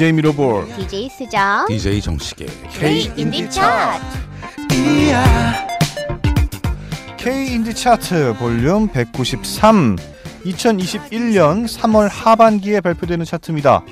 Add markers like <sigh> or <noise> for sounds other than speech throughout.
DJ 미러볼 DJ 수정 DJ 정식의 K 인디 차트 K 인디 차트 볼륨 193 2021년 3월 하반기에 발표되는 차트입니다.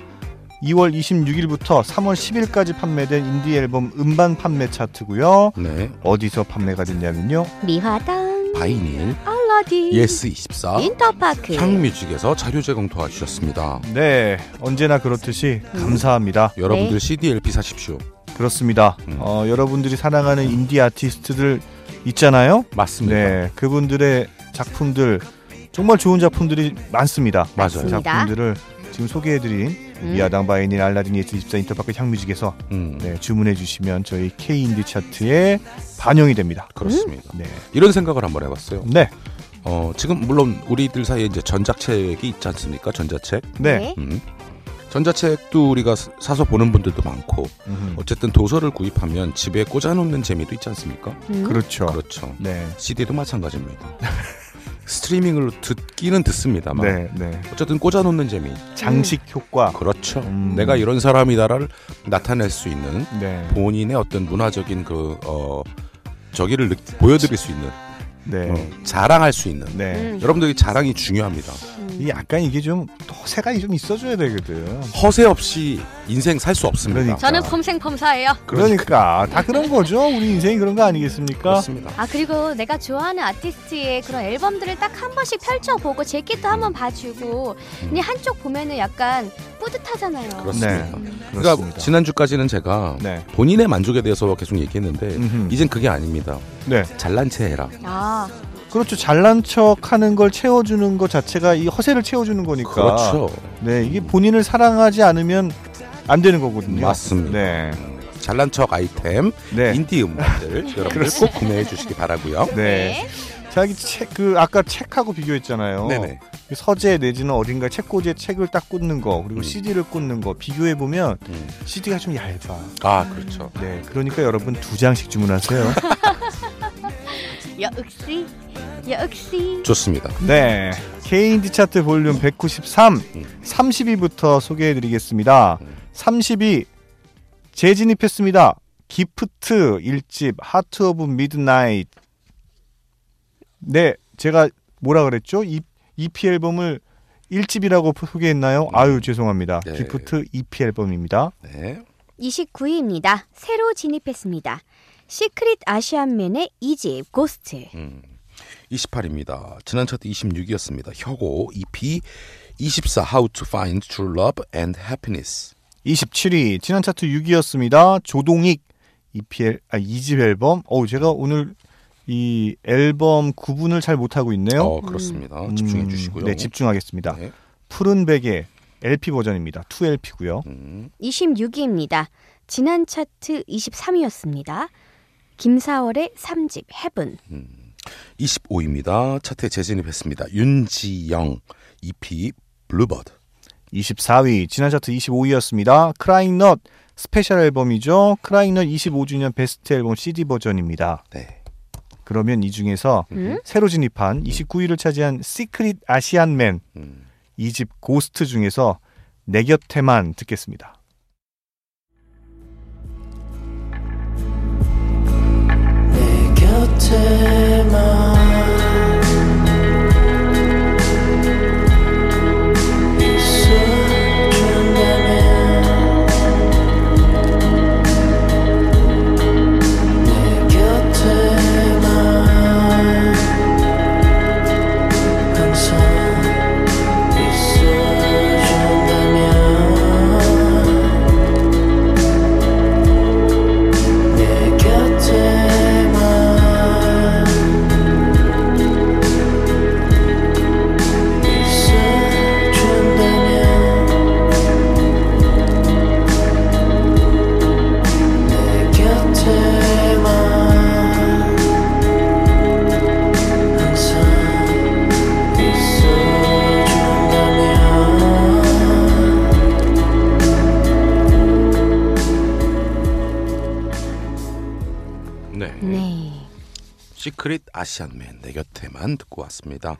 2월 26일부터 3월 10일까지 판매된 인디 앨범 음반 판매 차트고요. 네. 어디서 판매가 됐냐면요. 미화당. 바이닐 알라딘 예스24 인터파크 향뮤직에서 자료 제공 도와주셨습니다. 네, 언제나 그렇듯이 감사합니다. 여러분들 네. CD, LP 사십시오. 그렇습니다. 음. 어, 여러분들이 사랑하는 인디 아티스트들 있잖아요. 맞습니다. 네, 그분들의 작품들 정말 좋은 작품들이 많습니다. 맞아요. 그 맞습니다. 작품들을 지금 소개해드린 음. 미화당 바이닐 알라딘 예스24 인터파크 향뮤직에서 음, 네, 주문해 주시면 저희 K 인디 차트에 반영이 됩니다. 그렇습니다. 네, 이런 생각을 한번 해봤어요. 네, 어, 지금 물론 우리들 사이에 이제 전자책이 있지 않습니까? 전자책. 네. 음. 전자책도 우리가 사- 사서 보는 분들도 많고 음, 어쨌든 도서를 구입하면 집에 꽂아놓는 재미도 있지 않습니까? 음. 그렇죠. 그렇죠. 네, CD도 마찬가지입니다. <laughs> 스트리밍으로 듣기는 듣습니다만 네, 네. 어쨌든 꽂아놓는 재미. 장식 효과. 그렇죠. 음. 내가 이런 사람이다를 나타낼 수 있는 네, 본인의 어떤 문화적인 그 어, 저기를 느- 보여드릴 수 있는 네, 어, 자랑할 수 있는 네. 음. 여러분들이 자랑이 중요합니다. 음. 이 약간 이게 좀 허세가 좀 있어줘야 되거든. 허세 없이 인생 살 수 없습니다. 그러니까. 저는 펌생펌사예요 그러니까 다 그런 거죠. 우리 인생이 그런 거 아니겠습니까? 그렇습니다. 아 그리고 내가 좋아하는 아티스트의 그런 앨범들을 딱 한 번씩 펼쳐보고 재킷도 한 번 봐주고 그냥 한쪽 보면은 약간 뿌듯하잖아요 그렇습니다. 네. 음. 그러니까 그렇습니다. 지난주까지는 제가 네. 본인의 만족에 대해서 계속 얘기했는데 음흠. 이젠 그게 아닙니다. 네. 잘난 체 해라. 아 그렇죠. 잘난 척 하는 걸 채워주는 것 자체가 이 허세를 채워주는 거니까. 그렇죠. 네, 이게 본인을 사랑하지 않으면 안 되는 거거든요. 맞습니다. 네, 잘난 척 아이템 네, 인디 음반들 <laughs> 여러분들 꼭 구매해 주시기 바라고요. 네. 자기 책, 그 아까 책하고 비교했잖아요. 네네. 그 서재 내지는 어딘가 책꽂이에 책을 딱 꽂는 거 그리고 음. CD를 꽂는 거 비교해 보면 음. CD가 좀 얇아. 아 그렇죠. 네, 그러니까 여러분 두 장씩 주문하세요. <laughs> 역시 역시 좋습니다. 네. K인디 차트 볼륨 193 음. 30위부터 소개해 드리겠습니다. 음. 30위 재진입했습니다. 기프트 1집 Heart of Midnight. 네, 제가 뭐라 그랬죠? 이 EP 앨범을 1집이라고 소개했나요? 아유, 죄송합니다. 네. 기프트 EP 앨범입니다. 네. 29위입니다 새로 진입했습니다 시크릿 아시안맨의 2집 Ghost 음. 28위입니다. 지난 차트 26위였습니다. 혁오 EP 24 How to Find True Love and Happiness. 27위 지난 차트 6위였습니다. 조동익 EP 앨- 아, 2집 앨범. 어우, 제가 오늘 이 앨범 구분을 잘 못하고 있네요. 어 그렇습니다. 음, 집중해 주시고요. 네, 집중하겠습니다. 네. 푸른 베개 LP 버전입니다. 2LP고요. 음. 26위입니다 지난 차트 23위였습니다 김사월의 3집 Heaven 25위입니다. 차트에 재진입했습니다. 윤지영 EP Bluebird. 24위 지난 차트 25위였습니다. 크라잉넛 스페셜 앨범이죠. 크라잉넛 25주년 베스트 앨범 CD 버전입니다. 네. 그러면 이 중에서 음? 새로 진입한 29위를 차지한 시크릿 아시안맨 음. 2집 고스트 중에서 내 곁에만 듣겠습니다. 내 시크릿 아시안맨 내 곁에만 듣고 왔습니다.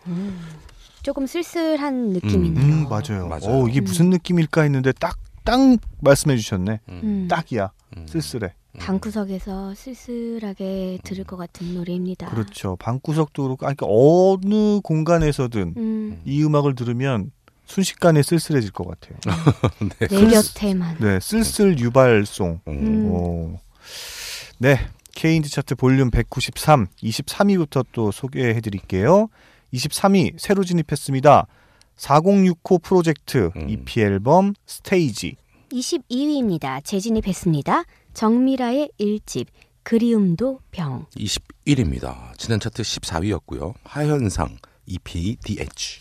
조금 쓸쓸한 느낌이네요 음, 맞아요. 맞아요. 어, 이게 무슨 느낌일까 했는데 딱 딱 말씀해 주셨네. 음. 딱이야. 음. 쓸쓸해. 방구석에서 쓸쓸하게 들을 것 같은 노래입니다. 그렇죠. 방구석도 그렇고 아니, 그러니까 어느 공간에서든 음, 이 음악을 들으면 순식간에 쓸쓸해질 것 같아요. <laughs> 네. 내 곁에만. 네, 쓸쓸 유발송. 음. 음. 오. 네, K인디 차트 볼륨 193, 23위부터 또 소개해 드릴게요. 23위 새로 진입했습니다. 4065 프로젝트 음. EP 앨범 스테이지. 22위입니다. 재진입했습니다. 정미라의 1집 그리움도 병. 21입니다. 지난 차트 14위였고요. 하현상 EP DH.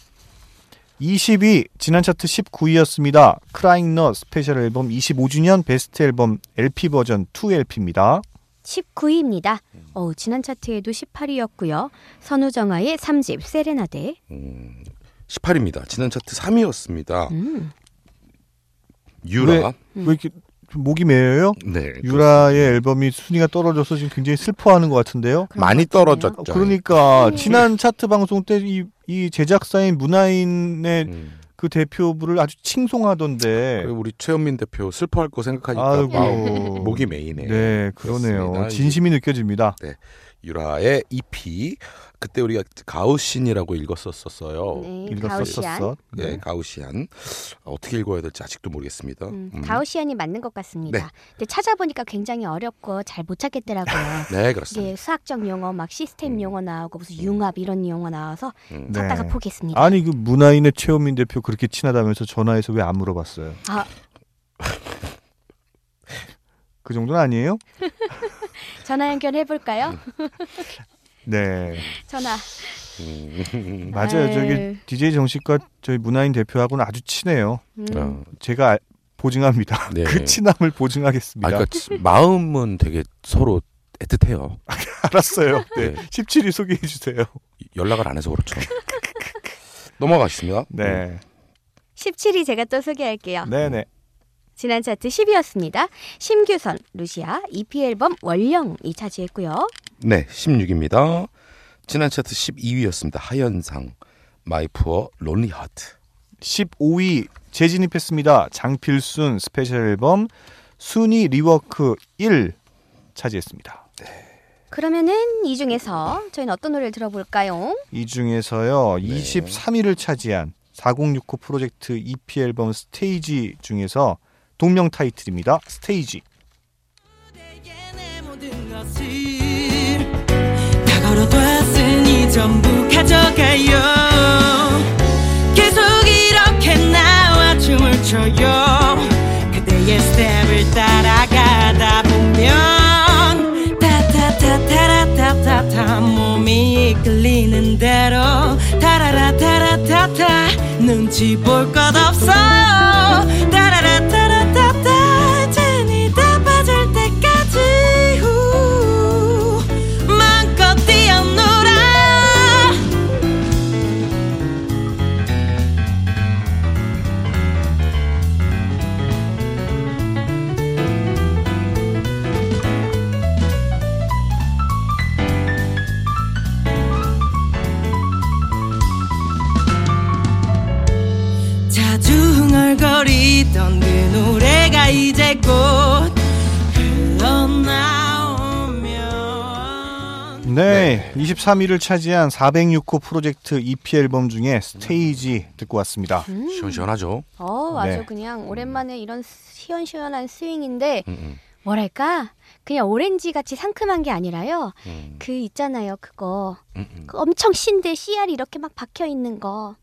20위 지난 차트 19위였습니다. 크라잉 너 스페셜 앨범 25주년 베스트 앨범 LP 버전 2LP입니다. 19위입니다. 어, 지난 차트에도 18위였고요. 선우정아의 3집 세레나데. 음, 18위입니다. 지난 차트 3위였습니다. 음. 유라. 왜 이렇게 좀 목이 메여요? 네. 유라의 앨범이 순위가 떨어져서 지금 굉장히 슬퍼하는 것 같은데요. 그런 많이 것 같은데요. 떨어졌죠. 그러니까 지난 차트 방송 때 이 이 제작사인 문화인의 음. 그 대표부를 아주 칭송하던데. 우리 최현민 대표 슬퍼할 거 생각하니까 아이고. 마음 목이 메이네요. 네, 그러네요. 그렇습니다. 진심이 느껴집니다. 유라의 EP 그때 우리가 가우신이라고 읽었었어요. 네, 가우시안. 읽었었었어. 네, 네. 가우시안 어떻게 읽어야 될지 아직도 모르겠습니다. 음, 음. 가우시안이 맞는 것 같습니다. 네. 근데 찾아보니까 굉장히 어렵고 잘 못 찾겠더라고요. <laughs> 네, 그렇습니다. 이게 수학적 용어, 막 시스템 용어 나오고 무슨 융합 이런 용어 나와서 음. 네. 찾다가 포기했습니다. 아니 그 문화인의 최호민 대표 그렇게 친하다면서 전화해서 왜 안 물어봤어요? 아, 그 정도는 아니에요? <laughs> 전화 연결해 볼까요? 네, 전화. 음. 맞아요. 저기. DJ 정식과 저희 문화인 대표하고는 아주 친해요. 음. 어, 제가 알- 보증합니다. <laughs> 네. 그 친함을 보증하겠습니다. 아, 그러니까 지- 마음은 되게 서로 애틋해요. 알았어요. 네. 네. 17위 소개해 주세요. 연락을 안 해서 그렇죠. <laughs> 넘어가겠습니다. 네, 17위 제가 또 소개할게요. 네, 네. 지난 차트 10위였습니다. 심규선, 루시아, EP 앨범 원령이 차지했고요. 네, 16위입니다. 지난 차트 12위였습니다. 하현상 My Poor Lonely Heart. 15위 재진입했습니다. 장필순 스페셜 앨범 soony re:work 1 차지했습니다. 그러면은 이 중에서 저희는 어떤 노래를 들어볼까요? 이 중에서요 네. 23위를 차지한 4065 프로젝트 EP 앨범 스테이지 중에서 동명 타이틀입니다. 스테이지. 눈치 볼것 없어요 타라라타라타타 이제 곧 흘러나오면 네, 23위를 차지한 406호 프로젝트 EP 앨범 중에 스테이지 듣고 왔습니다. 음. 시원시원하죠. 어, 아주 네. 그냥 오랜만에 이런 시원시원한 스윙인데 음, 음, 뭐랄까? 그냥 오렌지 같이 상큼한 게 아니라요. 음, 그 있잖아요, 그거. 음, 음. 그 엄청 신데 씨알이 이렇게 막 박혀 있는 거.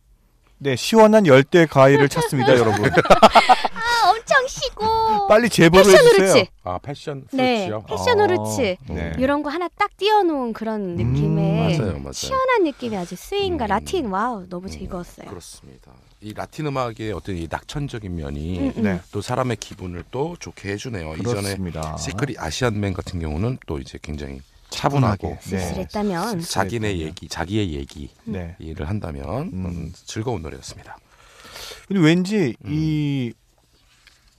네, 시원한 열대 과일을 찾습니다, <laughs> 여러분. <laughs> 아, 엄청 시고. 빨리 제보를 passion 해주세요. fruits. 아 passion 네, fruits요. passion 어, fruits. 네. 이런 거 하나 딱 띄워놓은 그런 음, 느낌의 맞아요, 맞아요. 시원한 느낌이 아주 swing과 음. 라틴 와우 너무 즐거웠어요. 그렇습니다. 이 라틴 음악의 어떤 이 낙천적인 면이 음, 음. 네, 또 사람의 기분을 또 좋게 해주네요. 이전에 그렇습니다. 시크릿 아시안맨 같은 경우는 또 이제 굉장히 차분하고 차분하게. 네. 쓸쓸했다면 자기네 얘기, 자기의 얘기를 네. 한다면 음. 음, 즐거운 노래였습니다. 근데 왠지 음. 이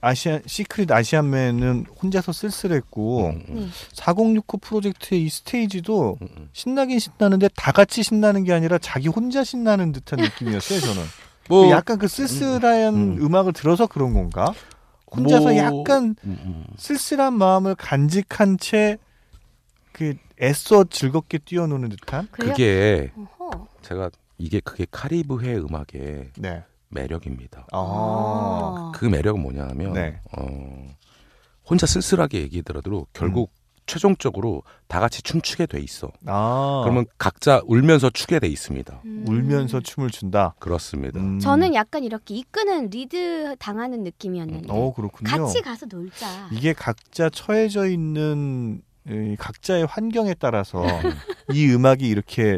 아시안 시크릿 아시안맨은 혼자서 쓸쓸했고 음, 음, 네. 4065 프로젝트의 이 스테이지도 음, 음. 신나긴 신나는데 다 같이 신나는 게 아니라 자기 혼자 신나는 듯한 <laughs> 느낌이었어요 저는 뭐 약간 그 쓸쓸한 음. 음. 악을 들어서 그런 건가 혼자서 뭐- 약간 음, 음. 쓸쓸한 마음을 간직한 채 그 애써 즐겁게 뛰어노는 듯한? 그게 어허. 제가 이게 그게 카리브해 음악의 네. 매력입니다. 아. 그 매력은 뭐냐면 네. 어, 혼자 쓸쓸하게 얘기하더라도 결국 최종적으로 다 같이 춤추게 돼 있어. 아. 그러면 각자 울면서 추게 돼 있습니다. 음. 울면서 춤을 춘다. 그렇습니다. 음. 저는 약간 이렇게 이끄는 리드 당하는 느낌이었는데 어 그렇군요. 같이 가서 놀자. 이게 각자 처해져 있는 이 각자의 환경에 따라서 이 음악이 이렇게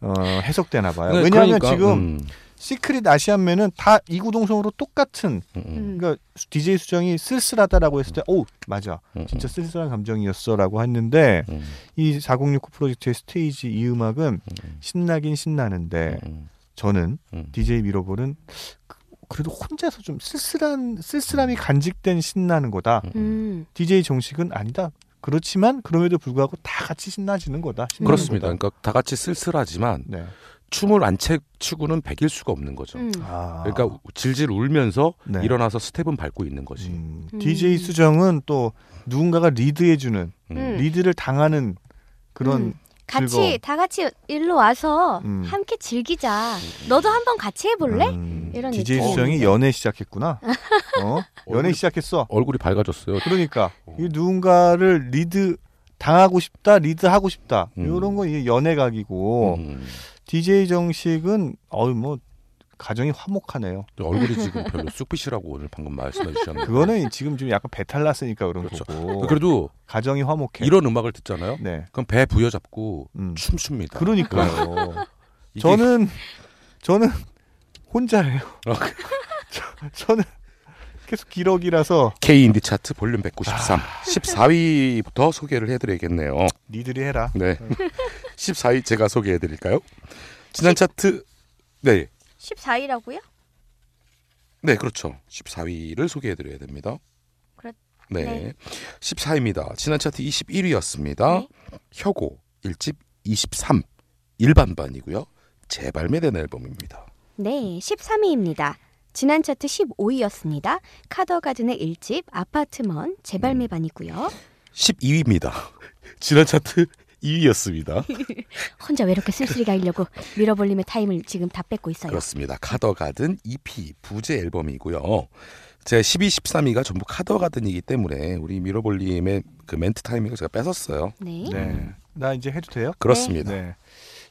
어, 해석되나 봐요. 네, 왜냐하면 그러니까, 지금 음, 시크릿 아시안맨은 다 이구동성으로 똑같은 음, 음, 음. 그러니까 DJ 수정이 쓸쓸하다라고 했을 때, 오 맞아, 음, 진짜 쓸쓸한 감정이었어라고 했는데 음, 이4069 프로젝트의 스테이지 이 음악은 음, 신나긴 신나는데 음, 저는 음. DJ 미러볼은 그- 그래도 혼자서 좀 쓸쓸한 쓸쓸함이 간직된 신나는 거다. 음. DJ 정식은 아니다. 그렇지만 그럼에도 불구하고 다 같이 신나지는 거다. 신나는 그렇습니다. 거다. 그러니까 다 같이 쓸쓸하지만 네. 춤을 안 채, 추고는 백일 수가 없는 거죠. 음. 아. 그러니까 질질 울면서 네. 일어나서 스텝은 밟고 있는 거지. 음, 음. DJ 수정은 또 누군가가 리드해주는 음. 음. 리드를 당하는 그런 음. 같이 즐거움. 다 같이 일로 와서 음. 함께 즐기자. 너도 한번 같이 해볼래? 음, 이런 DJ 느낌. 수정이 연애 시작했구나. 어? <laughs> 연애 얼굴이- 시작했어. 얼굴이 밝아졌어요. 그러니까 이 누군가를 리드 당하고 싶다, 리드 하고 싶다. 음. 이런 건 이게 연애 각이고 음. DJ 정식은 어유 뭐 가정이 화목하네요. 얼굴이 지금 별로 쑥빛이라고 오늘 방금 말씀해 주셨는데. 그거는 지금 좀 약간 배탈 났으니까 그런 그렇죠. 거고. 그래도 가정이 화목해. 이런 음악을 듣잖아요. 네. 그럼 배 부여잡고 음. 춤춥니다. 그러니까요. <laughs> 이게- 저는 저는 혼자예요. 어, <laughs> 저, 저는 계속 기러기라서 K 인디 차트 볼륨 193 14위부터 소개를 해드려야겠네요. 니들이 해라. 네, 14위 제가 소개해드릴까요? 지난 차트 네, 14위라고요? 네 그렇죠. 14위를 소개해드려야 됩니다. 그렇- 네, 네. 14위입니다. 지난 차트 21위였습니다. 네. 혁오 1집 23 일반반이고요. 재발매된 앨범입니다. 네, 13위입니다. 지난 차트 15위였습니다. 카더가든의 1집 APARTMENT 재발매반이고요. 12위입니다. 지난 차트 2위였습니다. <laughs> 혼자 왜 이렇게 쓸쓸히 가려고 미러볼님의 타임을 지금 다 뺏고 있어요. 그렇습니다. 카더가든 EP 부재 앨범이고요. 제 12, 13위가 전부 카더가든이기 때문에 우리 미러볼님의 그 멘트 타이밍을 제가 뺏었어요. 네. 네. 나 이제 해도 돼요? 그렇습니다. 네.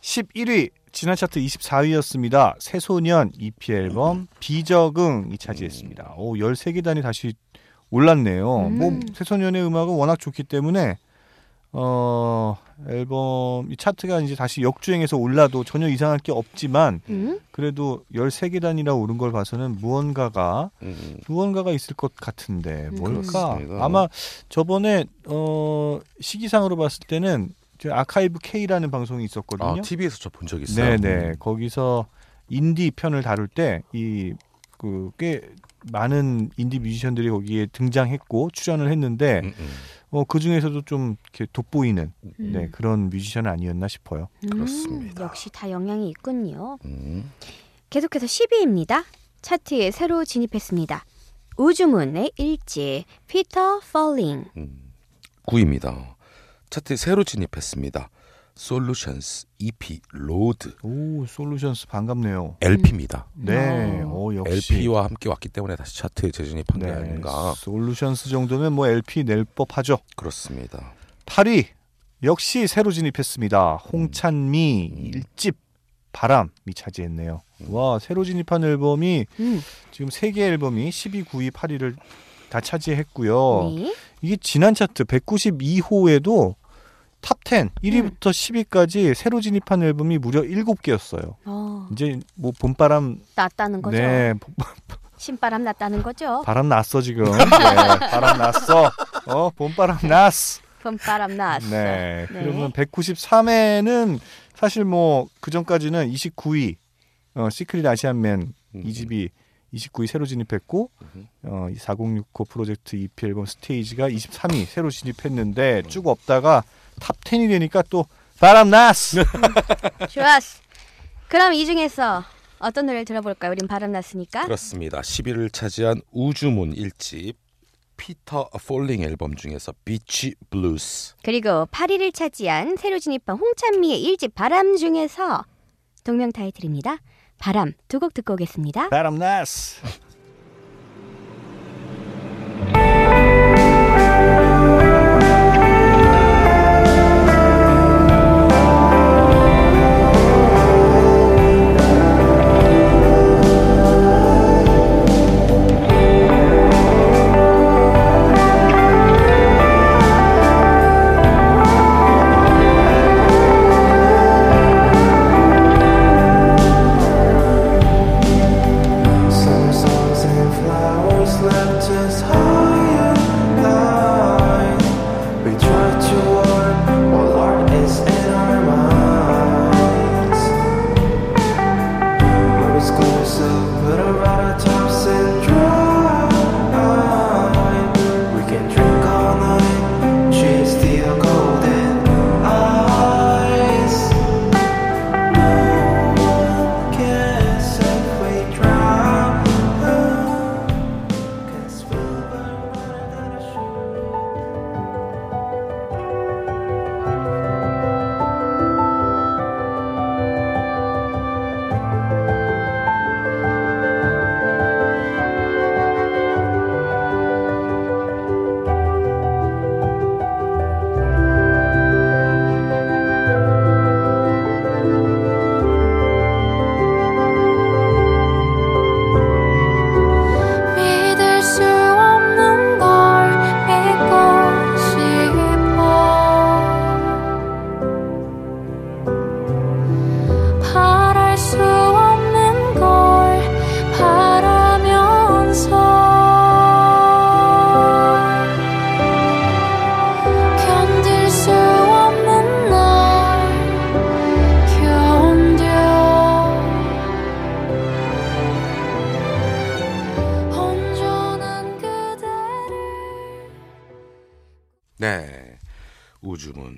11위 지난 차트 24위였습니다. 새소년 EP 앨범 비적응이 차지했습니다. 오 13개 단위 다시 올랐네요. 음. 뭐 새소년의 음악은 워낙 좋기 때문에 어 앨범 이 차트가 이제 다시 역주행해서 올라도 전혀 이상할 게 없지만 음? 그래도 13개 단위라 오른 걸 봐서는 무언가가 음, 무언가가 있을 것 같은데 음. 뭘까? 그렇습니다. 아마 저번에 어 시기상으로 봤을 때는 저 아카이브 K라는 방송이 아, 있었거든요. TV에서 저 본 적 있어요. 네네 거기서 인디 편을 다룰 때이 그 꽤 많은 인디 뮤지션들이 거기에 등장했고 출연을 했는데 음, 음. 어, 그 중에서도 좀 이렇게 돋보이는 음. 네, 그런 뮤지션 아니었나 싶어요. 음, 그렇습니다. 역시 다 영향이 있군요. 음. 계속해서 10위입니다. 차트에 새로 진입했습니다. 우주문의 일집 피터. 음. 9위입니다. 차트에 새로 진입했습니다. 솔루션스 EP LOAD 오 솔루션스 반갑네요. LP입니다. 네, 어. 오 역시 LP와 함께 왔기 때문에 다시 차트에 재진입한 게 네, 아닌가 솔루션스 정도면 뭐 LP 낼 법하죠. 그렇습니다. 8위 역시 새로 진입했습니다. 홍찬미 음. 일 1집 바람이 차지했네요. 와 새로 진입한 앨범이 음, 지금 세 개 앨범이 12, 9위, 8위를 다 차지했고요. 네. 이게 지난 차트 192호에도 탑10 1위부터 10위까지 새로 진입한 앨범이 무려 7개였어요. 어, 이제 뭐 봄바람 났다는 거죠. 네 봄- 신바람 났다는 거죠. 바람 났어 지금. 네, 바람 났어. 어 봄바람 났어. 봄바람 났어. 네. 그러면 193회는 사실 뭐 그 전까지는 29위 어 시크릿 아시안맨 음. 이 집이 29위 새로 진입했고 음. 어, 이4069 프로젝트 EP 앨범 스테이지가 23위 새로 진입했는데 쭉 없다가 탑 10이 되니까 또 바람 났어. <laughs> 좋았어. 그럼 이 중에서 어떤 노래를 들어볼까요? 우린 바람 났으니까. 그렇습니다. 10위를 차지한 우주문 1집 Peter Falling 앨범 중에서 Beach Blues. 그리고 8위를 차지한 새로 진입한 홍찬미의 1집 바람 중에서 동명 타이틀입니다. 바람 두 곡 듣고 오겠습니다. 바람나스.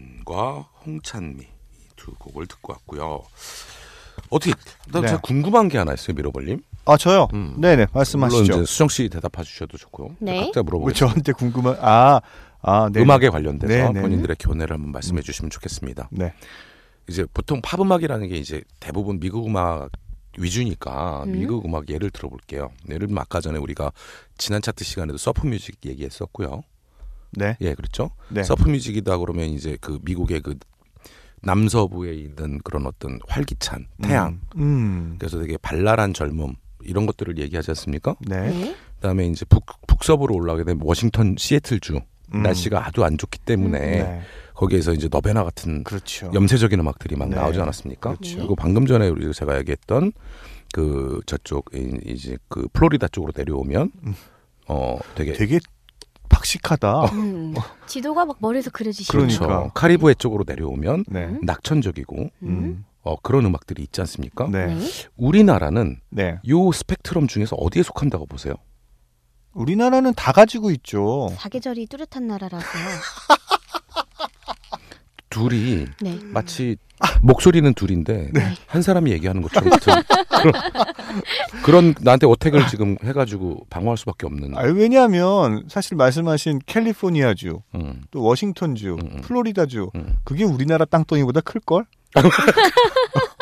우주문과 홍찬미 이두 곡을 듣고 왔고요. 어떻게 나 네. 제가 궁금한 게 하나 있어요, 미러볼님. 아 저요. 음. 네네 물론 말씀하시죠. 이제 수정 씨 대답해 주셔도 좋고요. 네. 각자 뭐 물어보겠습니다. 저한테 궁금한 아, 아 네. 음악에 관련돼서 네, 네. 본인들의 견해를 한번 말씀해 주시면 좋겠습니다. 네. 이제 보통 팝 음악이라는 게 이제 대부분 미국 음악 위주니까 음. 미국 음악 예를 들어볼게요. 예를 들면 아까 전에 우리가 지난 차트 시간에도 surf music 얘기했었고요. 네. 예, 그렇죠. 네. 서프 뮤직이다 그러면 이제 그 미국의 그 남서부에 있는 그런 어떤 활기찬 태양, 음. 음. 그래서 되게 발랄한 젊음 이런 것들을 얘기하지 않습니까? 네. 네. 그다음에 이제 북 북서부로 올라가게 되면 워싱턴 시애틀주 음. 날씨가 아주 안 좋기 때문에 네. 거기에서 이제 너베나 같은 그렇죠. 염세적인 음악들이 막 네. 나오지 않았습니까? 그렇죠. 그리고 방금 전에 우리 제가 얘기했던 그 저쪽 이- 이제 그 플로리다 쪽으로 내려오면 음. 어 되게, 되게 박식하다. 음. 지도가 막 머리에서 그려지시죠. 그렇죠. 그러니까. 카리브해 쪽으로 내려오면 네. 낙천적이고 음. 어 그런 음악들이 있지 않습니까? 네. 네. 우리나라는 네. 요 스펙트럼 중에서 어디에 속한다고 보세요? 우리나라는 다 가지고 있죠. 사계절이 뚜렷한 나라라서요. <laughs> 둘이 네. 마치 목소리는 둘인데 네. 한 사람이 얘기하는 것처럼 같은 그런, <laughs> 그런 나한테 어택을 지금 해가지고 방어할 수밖에 없는. 아, 왜냐하면 사실 말씀하신 캘리포니아주, 음, 또 워싱턴주, 음, 음. 플로리다주 음. 그게 우리나라 땅덩이보다 클 걸? <laughs>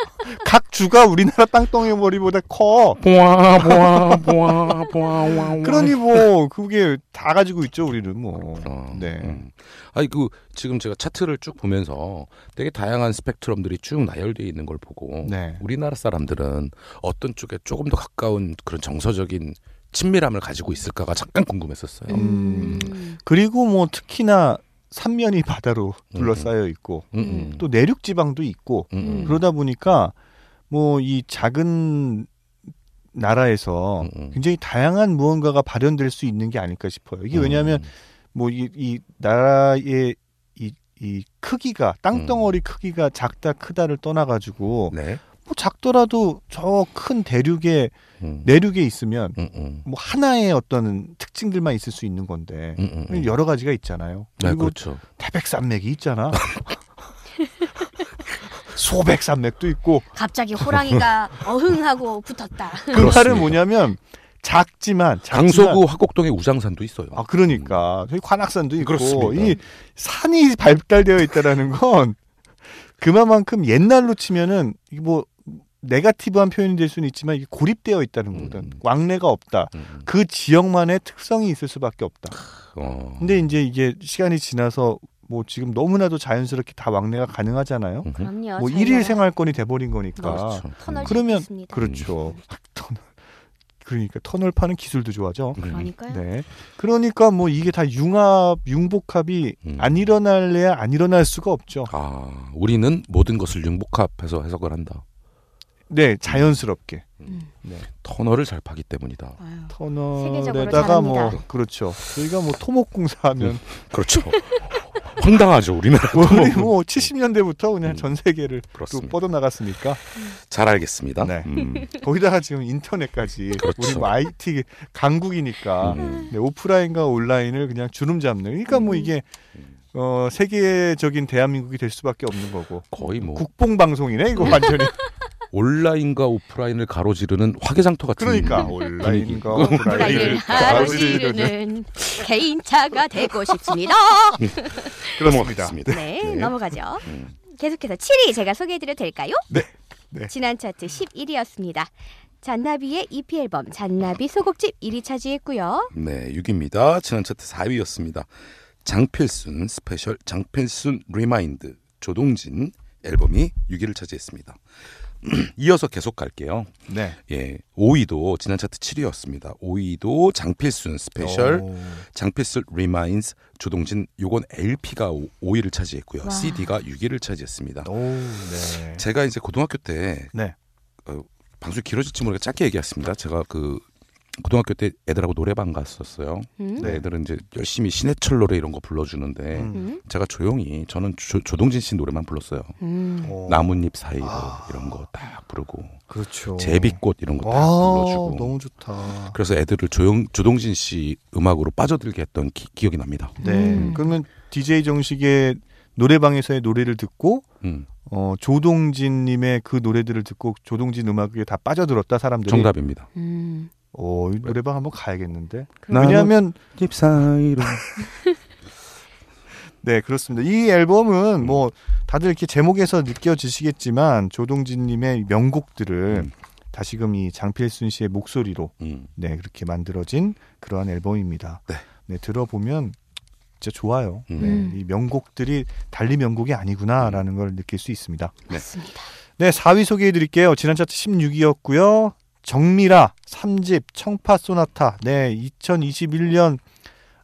각 주가 우리나라 땅덩이 머리보다 커. 보아 보아 보아 보아 와. 그러니 뭐 그게 다 가지고 있죠 우리는 뭐. 그렇구나. 네. 음. 아니 그 지금 제가 차트를 쭉 보면서 되게 다양한 스펙트럼들이 쭉 나열되어 있는 걸 보고 네. 우리나라 사람들은 어떤 쪽에 조금 더 가까운 그런 정서적인 친밀함을 가지고 있을까가 잠깐 궁금했었어요. 음. 그리고 뭐 특히나 삼면이 바다로 음, 둘러싸여 있고 음, 음. 또 내륙 지방도 있고 음, 음. 그러다 보니까 뭐 이 작은 나라에서 음, 음. 굉장히 다양한 무언가가 발현될 수 있는 게 아닐까 싶어요. 이게 왜냐하면 음. 뭐이 이 나라의 이, 이 크기가 땅덩어리 크기가 작다 크다를 떠나가지고 네. 뭐 작더라도 저 큰 대륙에 음. 내륙에 있으면 음, 음. 뭐 하나의 어떤 특징들만 있을 수 있는 건데 음, 음, 음. 여러 가지가 있잖아요. 네, 그리고 그렇죠. 태백산맥이 있잖아. <laughs> 소백산맥도 있고 갑자기 호랑이가 <laughs> 어흥하고 붙었다. 그 말은 뭐냐면 작지만, 작지만 강서구 화곡동에 우장산도 있어요. 아 그러니까 저희 관악산도 있고 그렇습니다. 이 산이 발달되어 있다라는 건 그만큼 옛날로 치면은 뭐 네가티브한 표현이 될 수는 있지만 이게 고립되어 있다는 거거든. 음. 왕래가 없다. 음, 그 지역만의 특성이 있을 수밖에 없다. 어. 근데 이제 이게 시간이 지나서 뭐 지금 너무나도 자연스럽게 다 왕래가 가능하잖아요. 그럼요. 뭐 일일 생활권이 돼버린 거니까. 그렇죠. 터널 그러면 짓겠습니다. 그렇죠. <laughs> 터널. 그러니까 터널 파는 기술도 좋아져. 음. 그러니까요. 네. 그러니까 뭐 이게 다 융합, 융복합이 음. 안 일어날래야 안 일어날 수가 없죠. 아, 우리는 모든 것을 융복합해서 해석을 한다. 네, 자연스럽게. 음. 네. 터널을 잘 파기 때문이다. 아유. 터널에다가 뭐. 그렇죠. 저희가 뭐 토목공사하면 그렇죠. 황당하죠, 우리나라. <laughs> 우리 뭐 70년대부터 그냥 음. 전 세계를. 뻗어 나갔으니까 잘 알겠습니다. 네. 음. <laughs> 거기다가 지금 인터넷까지 그렇죠. 우리 뭐 IT 강국이니까 음. 네, 오프라인과 온라인을 그냥 주름 잡는. 그러니까 뭐 음. 이게 어 세계적인 대한민국이 될 수밖에 없는 거고. 거의 뭐 국뽕 방송이네 이거 완전히. <laughs> 온라인과 오프라인을 가로지르는 화개장터 같은 그러니까. 온라인과 오프라인을 가로지르는 개인차가 되고 <laughs> 싶습니다. 그렇습니다. 넘어가겠습니다. 네, 네. 넘어가죠. 음. 계속해서 7위 제가 소개해드려도 될까요? 네. 네. 지난 차트 11위였습니다. 잔나비의 EP 앨범 잔나비 소곡집 1위 차지했고요. 네, 6위입니다. 지난 차트 4위였습니다. 장필순 special 장필순 reminds 조동진 앨범이 6위를 차지했습니다. <clears throat> 이어서 계속 갈게요. 네. 예, 5위도 지난 차트 7위였습니다. 5위도 장필순 special 오. 장필순 reminds 조동진 요건 LP가 5위를 차지했고요. 와. CD가 6위를 차지했습니다. 오, 네. 제가 이제 고등학교 때 네. 어, 방송이 길어질지 모르게 짧게 얘기했습니다. 제가 그 고등학교 때 애들하고 노래방 갔었어요. 음. 네, 애들은 이제 열심히 신해철 노래 이런 거 불러주는데 음. 음. 제가 조용히 저는 조, 조동진 씨 노래만 불렀어요. 음. 오. 나뭇잎 사이로 아. 이런 거 딱 부르고 그렇죠. 제비꽃 이런 거딱 와, 불러주고 너무 좋다. 그래서 애들을 조용 조동진 씨 음악으로 빠져들게 했던 기, 억이 납니다. 네. 음. 그러면 DJ 정식의 노래방에서의 노래를 듣고 음, 어, 조동진님의 그 노래들을 듣고 조동진 음악에 다 빠져들었다 사람들이. 정답입니다. 음. 어, 이 노래방 한번 가야겠는데. 왜냐하면 잎 사이로 <laughs> 네 그렇습니다. 이 앨범은 음. 뭐 다들 이렇게 제목에서 느껴지시겠지만 조동진님의 명곡들을 음. 다시금 이 장필순 씨의 목소리로 음, 네 그렇게 만들어진 그러한 앨범입니다. 네. 네, 들어보면 진짜 좋아요. 음. 네, 이 명곡들이 달리 명곡이 아니구나라는 걸 느낄 수 있습니다. 맞습니다. 네, 4위 소개해 드릴게요. 지난 차트 16위였고요. 정미라 3집 청파 소나타. 네, 2021년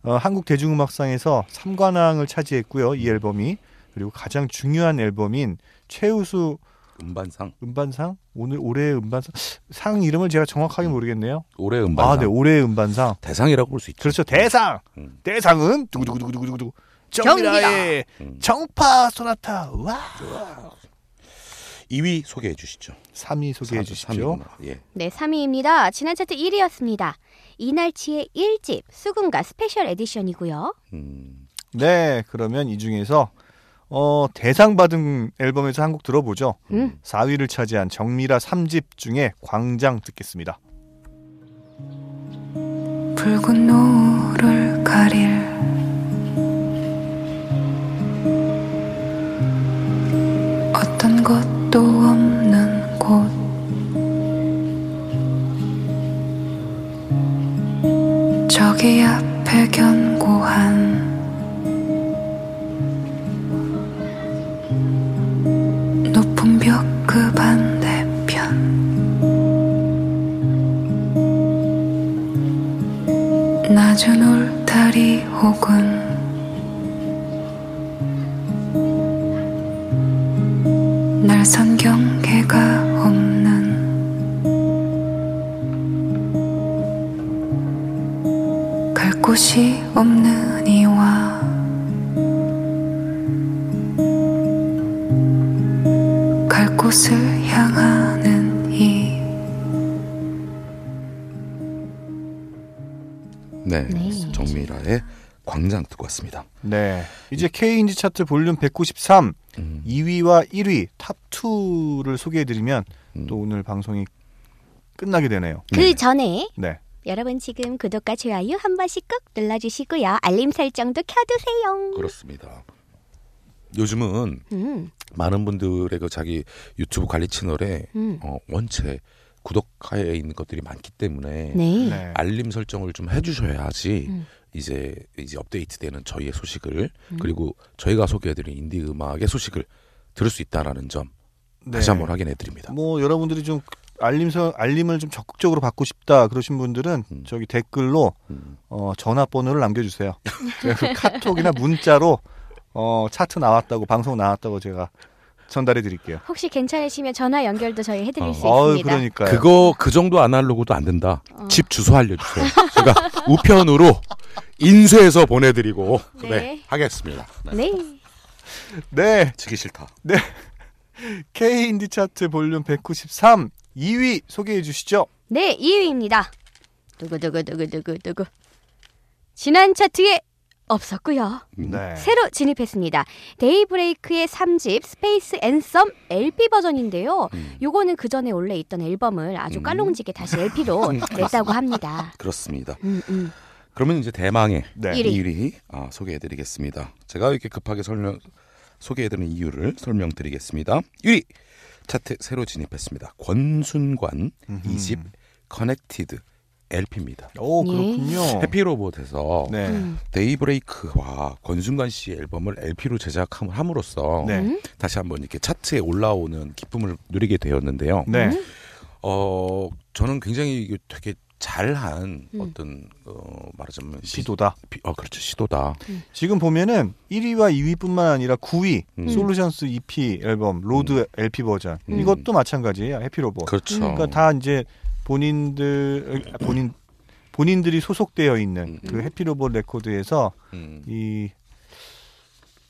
어, 한국 대중음악상에서 3관왕을 차지했고요. 이 앨범이 그리고 가장 중요한 앨범인 최우수 음반상 음반상 오늘 올해의 음반상 상 이름을 제가 정확하게 모르겠네요. 올해 음반상 아, 네, 올해의 음반상. 대상이라고 볼 수 있죠. 그렇죠. 대상. 음. 대상은 두구두구두구두구두구 정밀아의 음. 청파 소나타. 와. 2위 소개해 주시죠. 3위 소개해 사- 주시죠. 예. 네, 3위입니다. 지난 차트 1위였습니다. 이날치의 1집 수궁가 special edition이고요. 음, 네, 그러면 이 중에서 어, 대상 받은 앨범에서 한 곡 들어보죠. 음. 4위를 차지한 정밀아 3집 중에 광장 듣겠습니다. 붉은 노를 가릴 것도 없는 곳. 저기 앞에 견고한 높은 벽 그 반대편. 낮은 울타리 혹은 왔습니다. 네. 이제 K인디 차트 볼륨 193 음, 2위와 1위 탑 2를 소개해 드리면 음. 또 오늘 방송이 끝나게 되네요. 그 전에 네. 여러분 지금 구독과 좋아요 한 번씩 꾹 눌러 주시고요. 알림 설정도 켜 두세요. 그렇습니다. 요즘은 음, 많은 분들의 그 자기 유튜브 관리 채널에 음. 어, 원체 구독하에 있는 것들이 많기 때문에 네. 네. 알림 설정을 좀 해주셔야지 음. 이제 이제 업데이트되는 저희의 소식을 음. 그리고 저희가 소개해드린 인디 음악의 소식을 들을 수 있다라는 점 네. 다시 한번 확인해 드립니다. 뭐 여러분들이 좀 알림서 알림을 좀 적극적으로 받고 싶다 그러신 분들은 음. 저기 댓글로 음. 어, 전화번호를 남겨주세요. <laughs> 그 카톡이나 문자로 어, 차트 나왔다고 방송 나왔다고 제가 전달해 드릴게요. 혹시 괜찮으시면 전화 연결도 저희 해드릴 어. 수 어우 있습니다. 그러니까요. 그거 그 정도 아날로그도 안 된다. 어. 집 주소 알려주세요. 제가 <laughs> 우편으로 인쇄해서 보내드리고 네, 네. 하겠습니다. 네. 네. 네, 지기 싫다. K 인디 차트 볼륨 193 2위 소개해 주시죠. 네, 2위입니다. 두구두구두구두구두구. 지난 차트에 없었고요. 음. 네. 새로 진입했습니다. 데이브레이크의 3집 SPACEenSUM LP 버전인데요. 음. 요거는 그 전에 원래 있던 앨범을 아주 음. 깔롱지게 다시 LP로 <laughs> 냈다고 합니다. 그렇습니다. 음, 음. 그러면 이제 대망의 네. 일 위. 1위 아, 소개해드리겠습니다. 제가 이렇게 급하게 설명 소개해드리는 이유를 설명드리겠습니다. 1위 차트 새로 진입했습니다. 권순관 음흠. 2집 Connected LP입니다. 오 예. 그렇군요. 해피로봇에서 네. 음. 데이브레이크와 권순관 씨의 앨범을 LP로 제작함으로써 네. 음. 다시 한번 이렇게 차트에 올라오는 기쁨을 누리게 되었는데요. 네. 음. 어 저는 굉장히 이게 되게 잘한 음. 어떤 어 말하자면 비- 시도다. 비- 어 그렇죠 시도다. 지금 보면은 1위와 2위뿐만 아니라 9위 음. 솔루션스 EP 앨범 Load LP 버전 음. 이것도 마찬가지예요. 해피로봇. 그렇죠. 음. 그러니까 다 이제 본인들 본인 본인들이 소속되어 있는 음. 그 해피로봇 레코드에서 음. 이,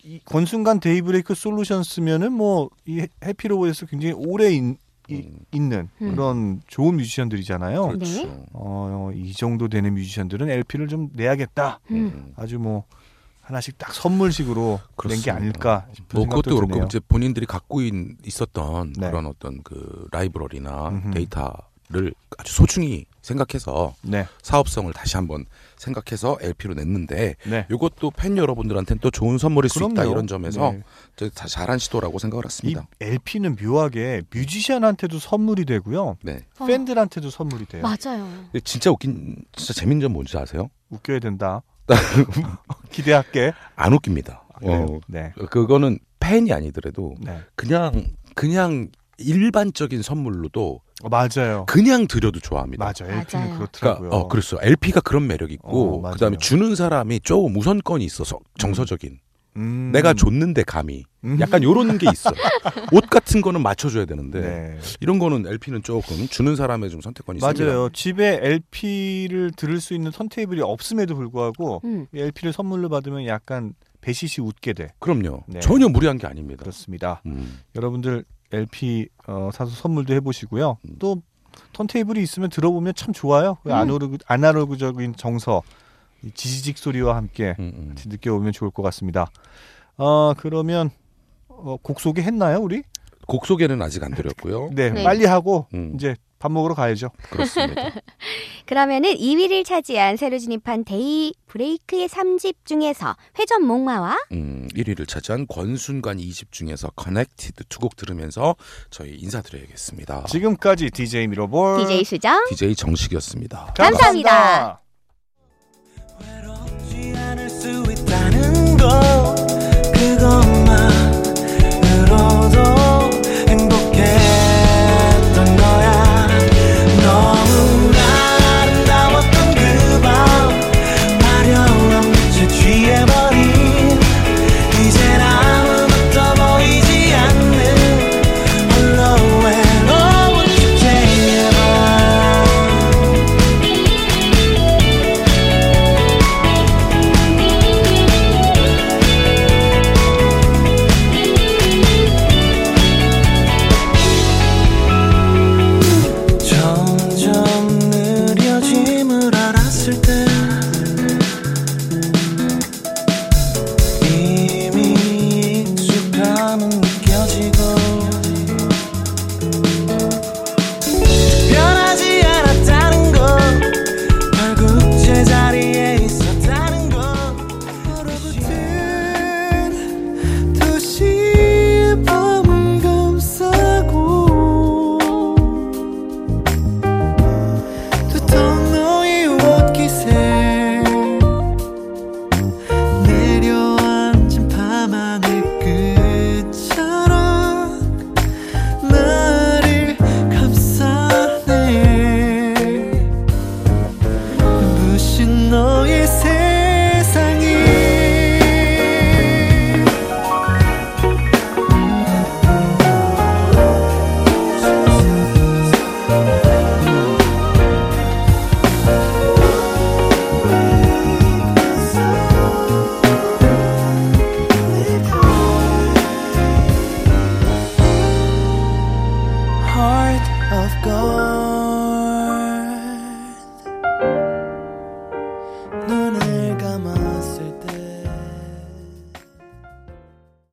이 권순관 데이브레이크 솔루션스면은 뭐 이 해피로봇에서 굉장히 오래 인, 이- 음. 있는 음. 그런 좋은 뮤지션들이잖아요. 그렇죠. 네. 어, 이 정도 되는 뮤지션들은 LP를 좀 내야겠다. 음. 음. 아주 뭐 하나씩 딱 선물식으로 낸 게. 아닐까 싶은 뭐 생각도 그것도 그렇고 드네요. 이제 본인들이 갖고 있, 있었던 네. 그런 어떤 그 라이브러리나 음흠. 데이터 를 아주 소중히 생각해서 네, 사업성을 다시 한번 생각해서 LP로 냈는데 네. 이것도 팬 여러분들한테는 또 좋은 선물일 수 있다 그럼요. 이런 점에서 네. 저다 잘한 시도라고 생각을 이 했습니다. LP는 묘하게 뮤지션한테도 선물이 되고요. 네. 어. 팬들한테도 선물이 돼요. 맞아요. 진짜 웃긴 진짜 재밌는 점 뭔지 아세요? 웃겨야 된다. <laughs> <laughs> 기대할게. 안 웃깁니다. 아? 어, 네. 그거는 팬이 아니더라도 네. 그냥 그냥 일반적인 선물로도 어, 맞아요. 그냥 드려도 좋아합니다. 맞아요. LP는 맞아요. 그렇더라고요. 그러니까 어 그렇죠. LP가 그런 매력 있고 어, 맞아요. 그다음에 주는 사람이 조금 우선권이 있어서 정서적인. 음. 내가 줬는데 감히 음. 약간 요런 게 있어. <laughs> 옷 같은 거는 맞춰줘야 되는데 네. 이런 거는 LP는 조금 주는 사람의 좀 선택권이 맞아요. 생겨요. 집에 LP를 들을 수 있는 턴테이블이 없음에도 불구하고 음. LP를 선물로 받으면 약간 배시시 웃게 돼. 그럼요. 네. 전혀 무리한 게 아닙니다. 그렇습니다. 음. 여러분들 LP 어, 사서 선물도 해보시고요. 음. 또 턴테이블이 있으면 들어보면 참 좋아요. 그 음. 아날로그, 아날로그적인 정서, 이 지지직 소리와 함께 음, 음. 같이 느껴보면 좋을 것 같습니다. 어, 그러면 어, 곡 소개했나요, 우리? 곡 소개는 아직 안 드렸고요. 네, 네. 빨리 하고 음. 이제 밥 먹으러 가야죠. 그렇습니다. <laughs> 그러면은 2위를 차지한 새로 진입한 데이 브레이크의 3집 중에서 회전 목마와 음, 1위를 차지한 권순관 2집 중에서 Connected 두 곡 들으면서 저희 인사드려야겠습니다. 지금까지 DJ 미러볼 DJ 수정 DJ 정식이었습니다. 감사합니다. 외롭지 않을 수 있다